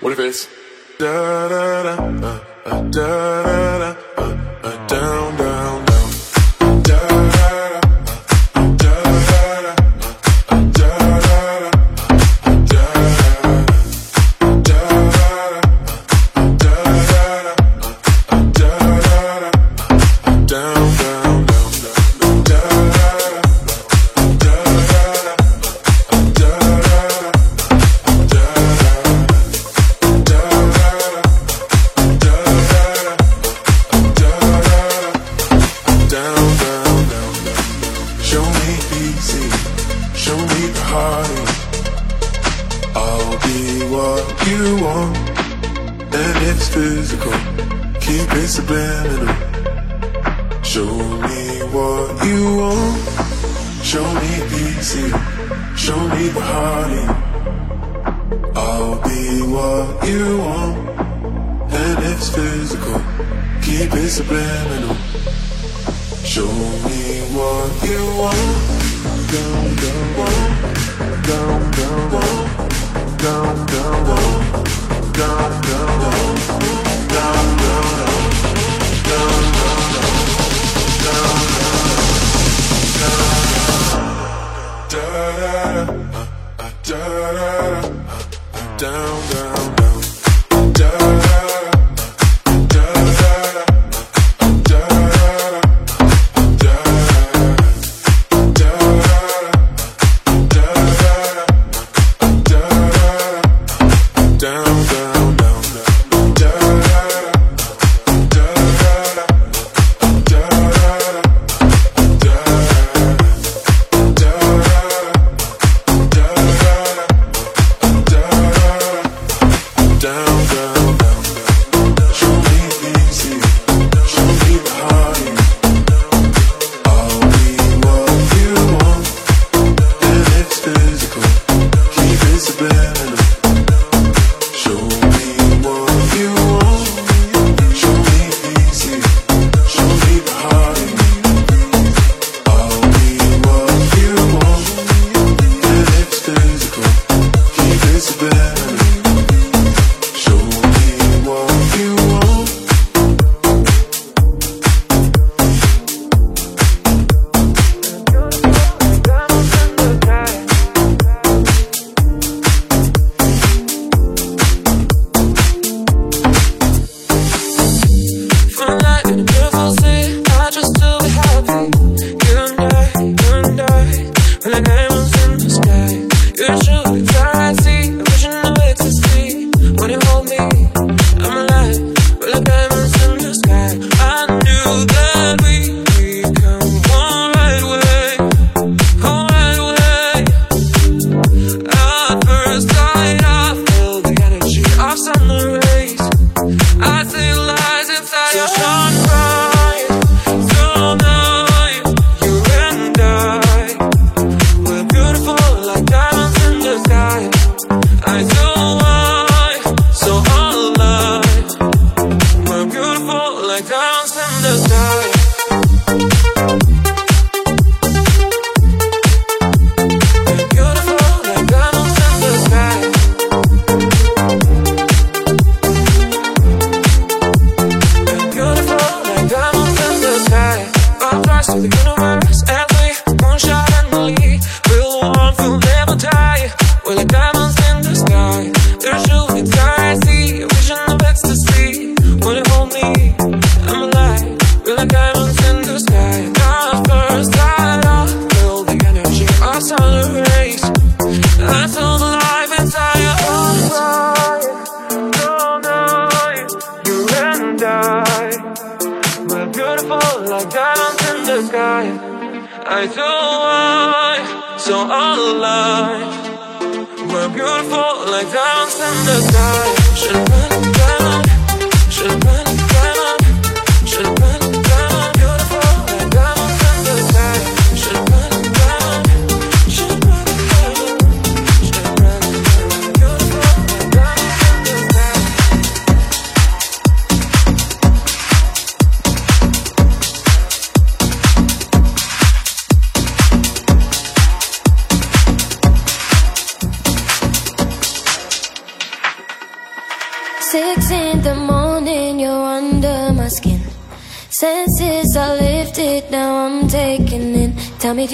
When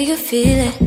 you feel it?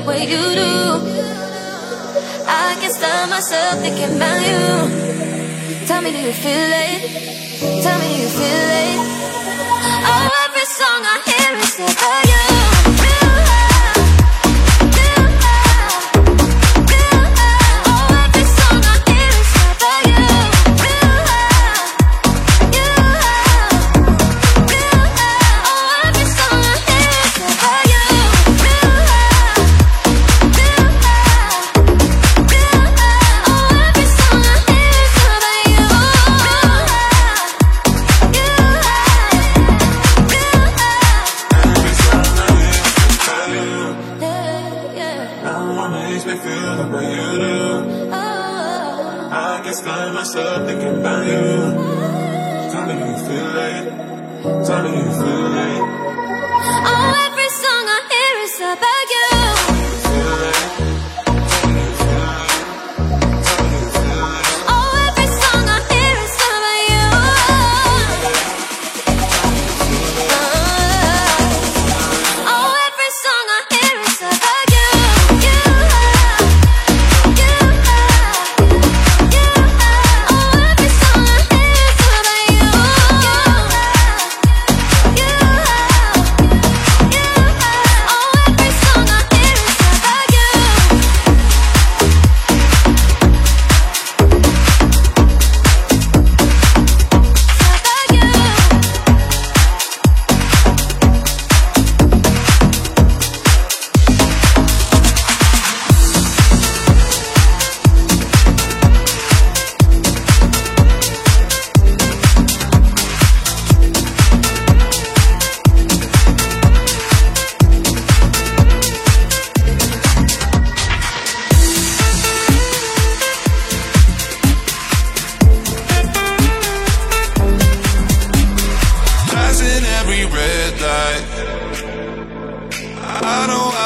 What way you do. I can't stop myself thinking about you. Tell me, do you feel it? Tell me, do you feel it? Oh, every song I hear is about you.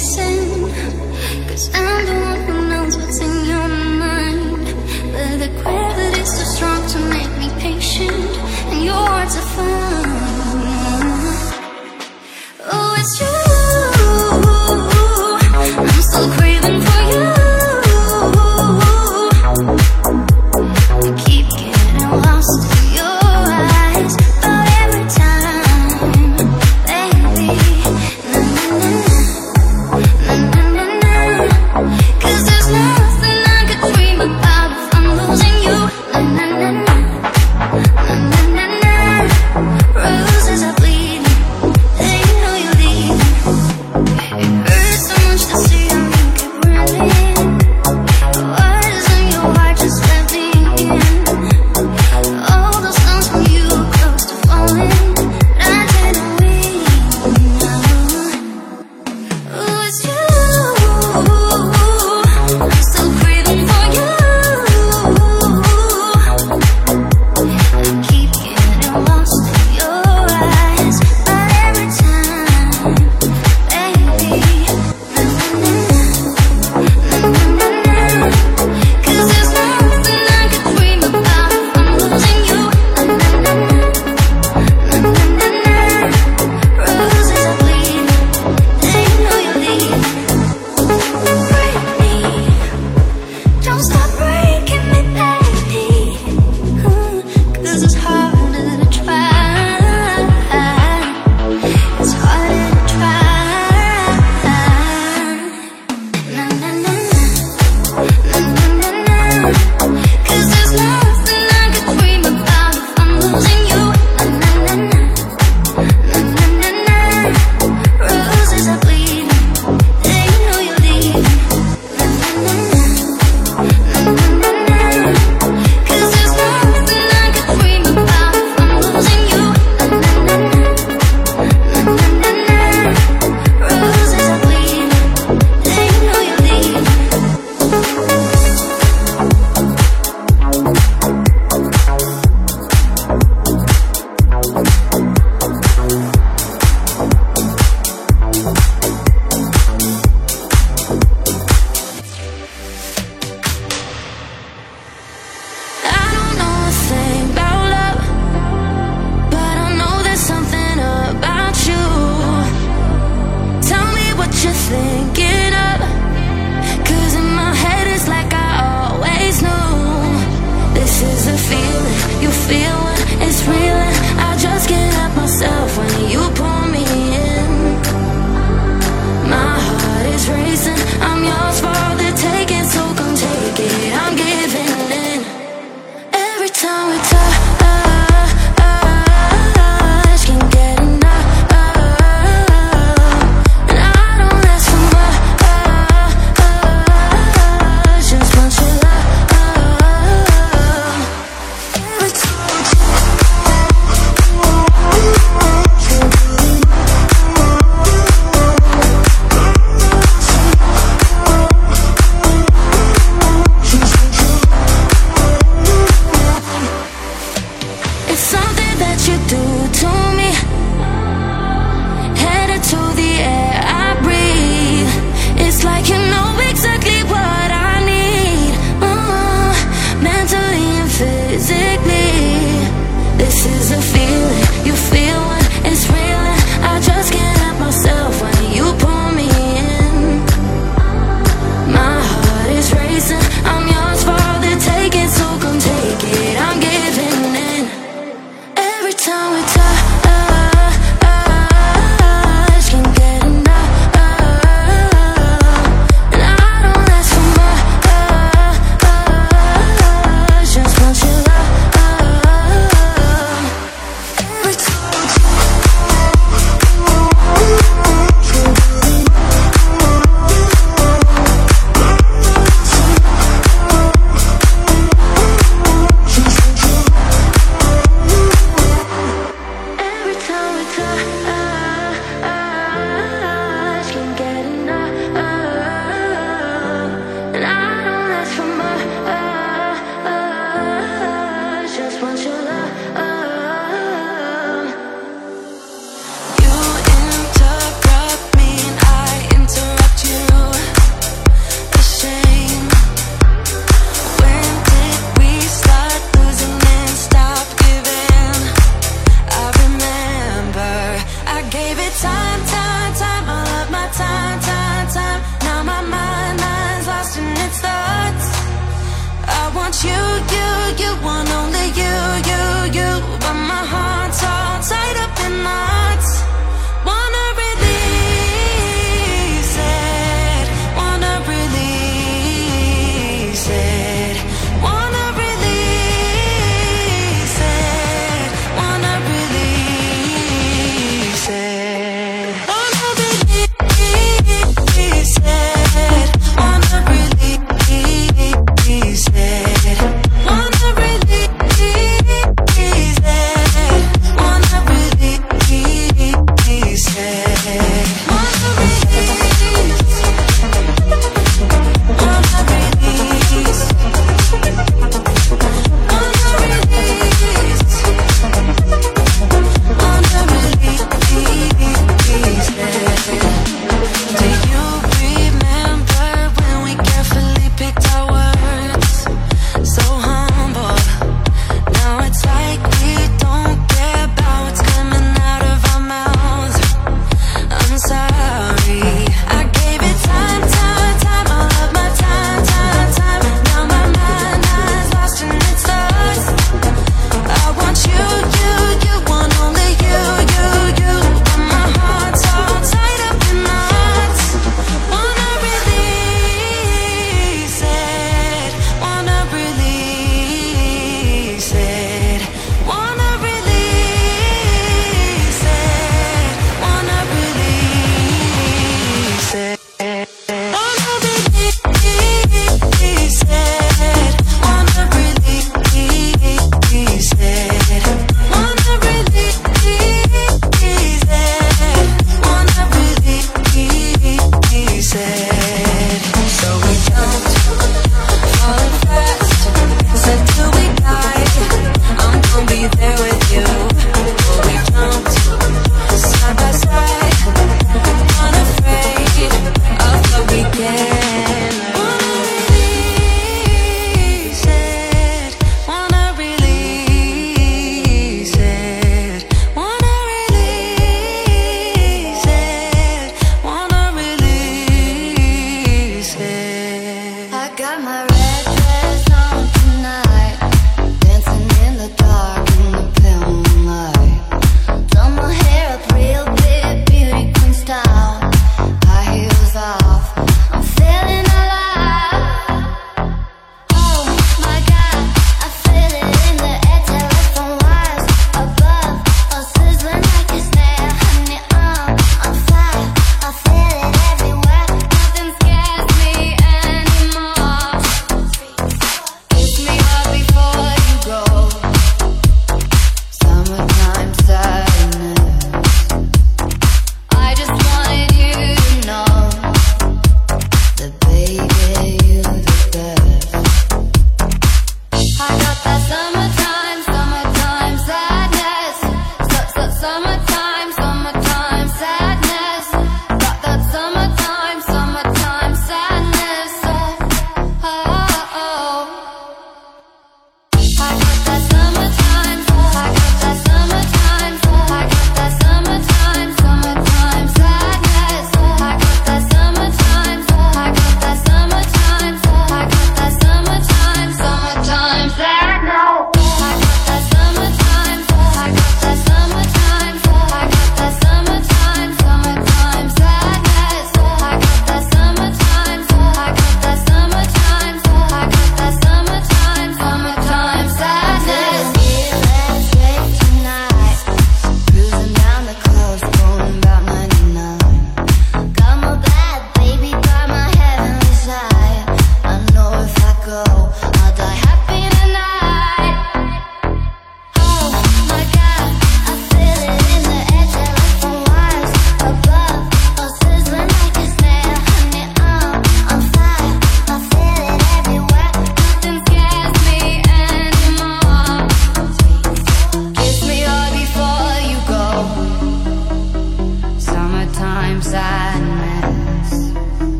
listen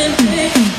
Bye.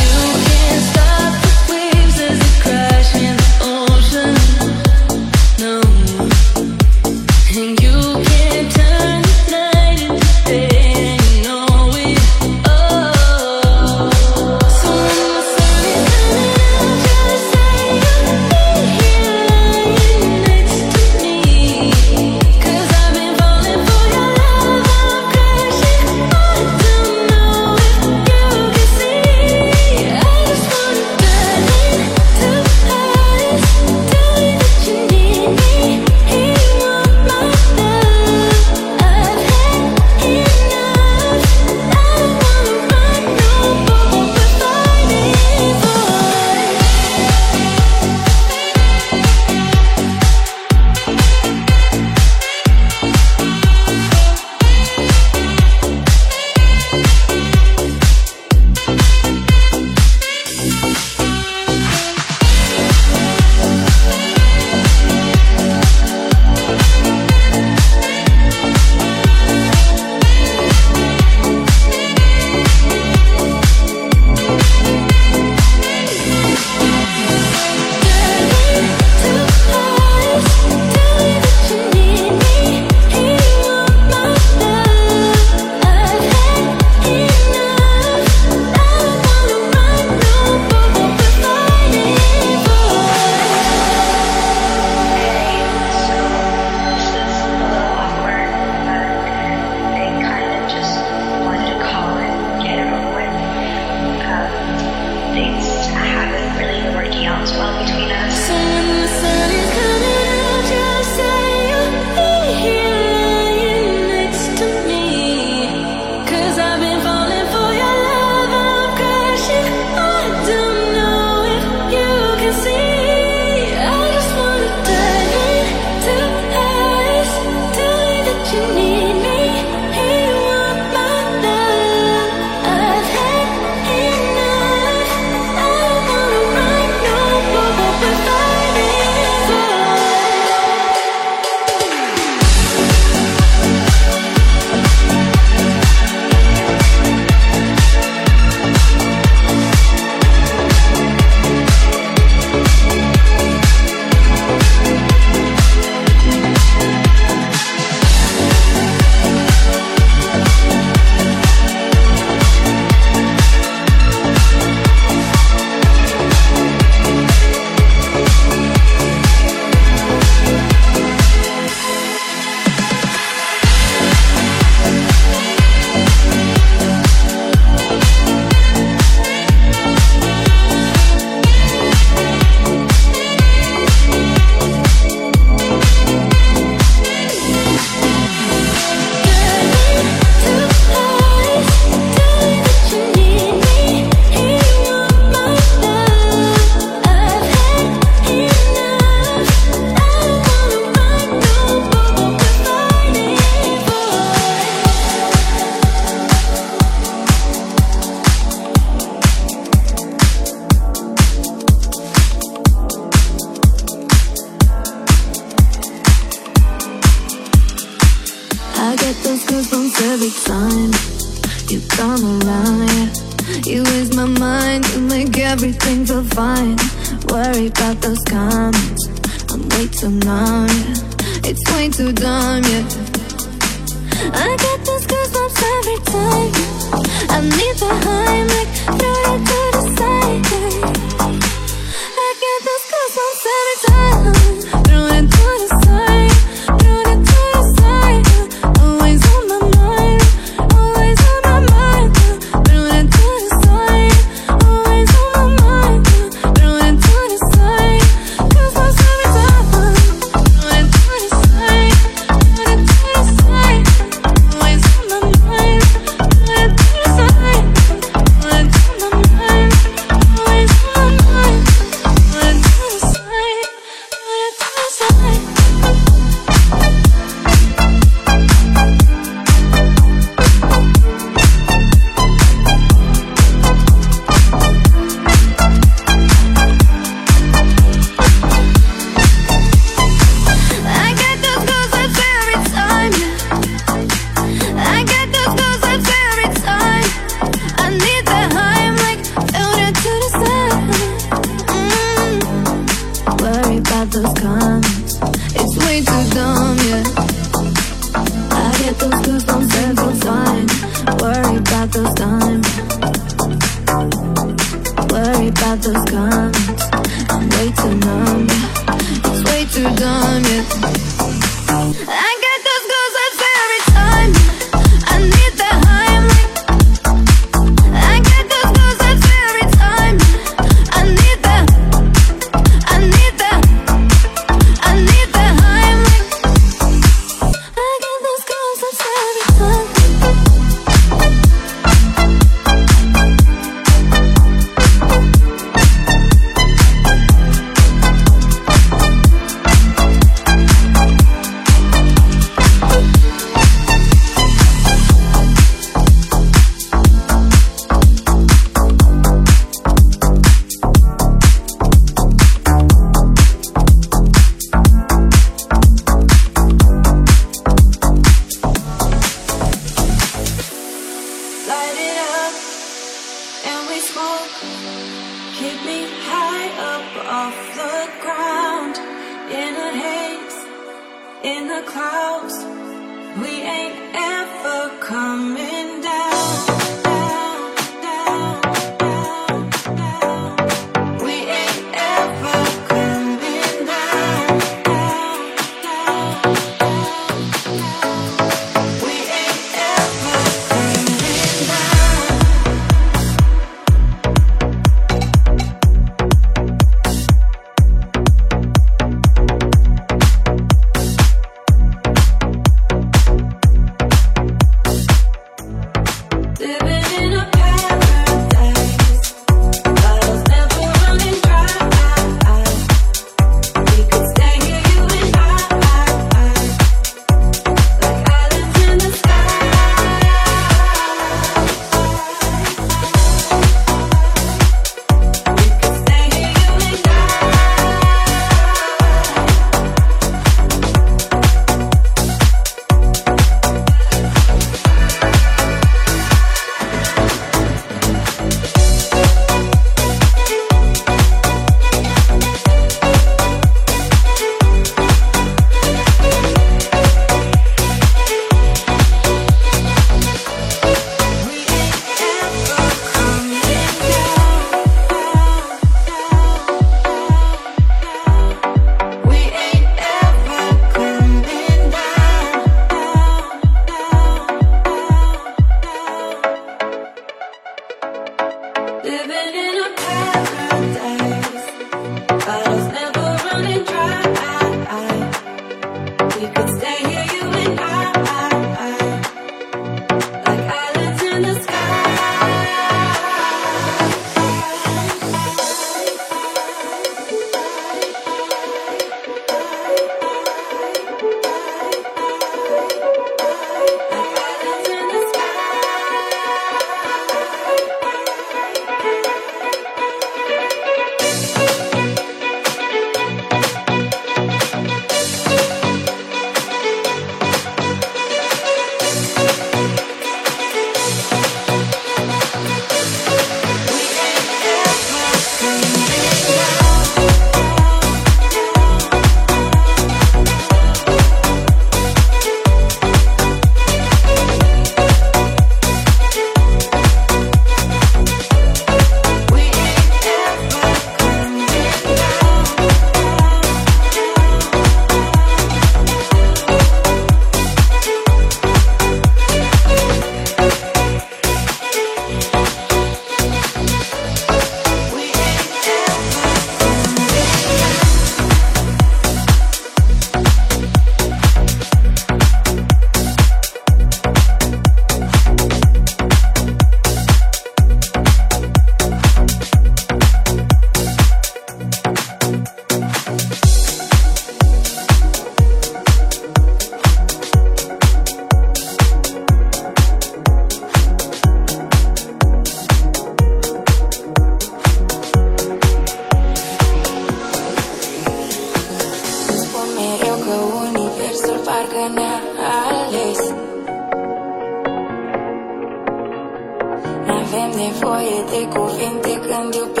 y corriente, cambio